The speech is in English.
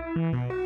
Bye.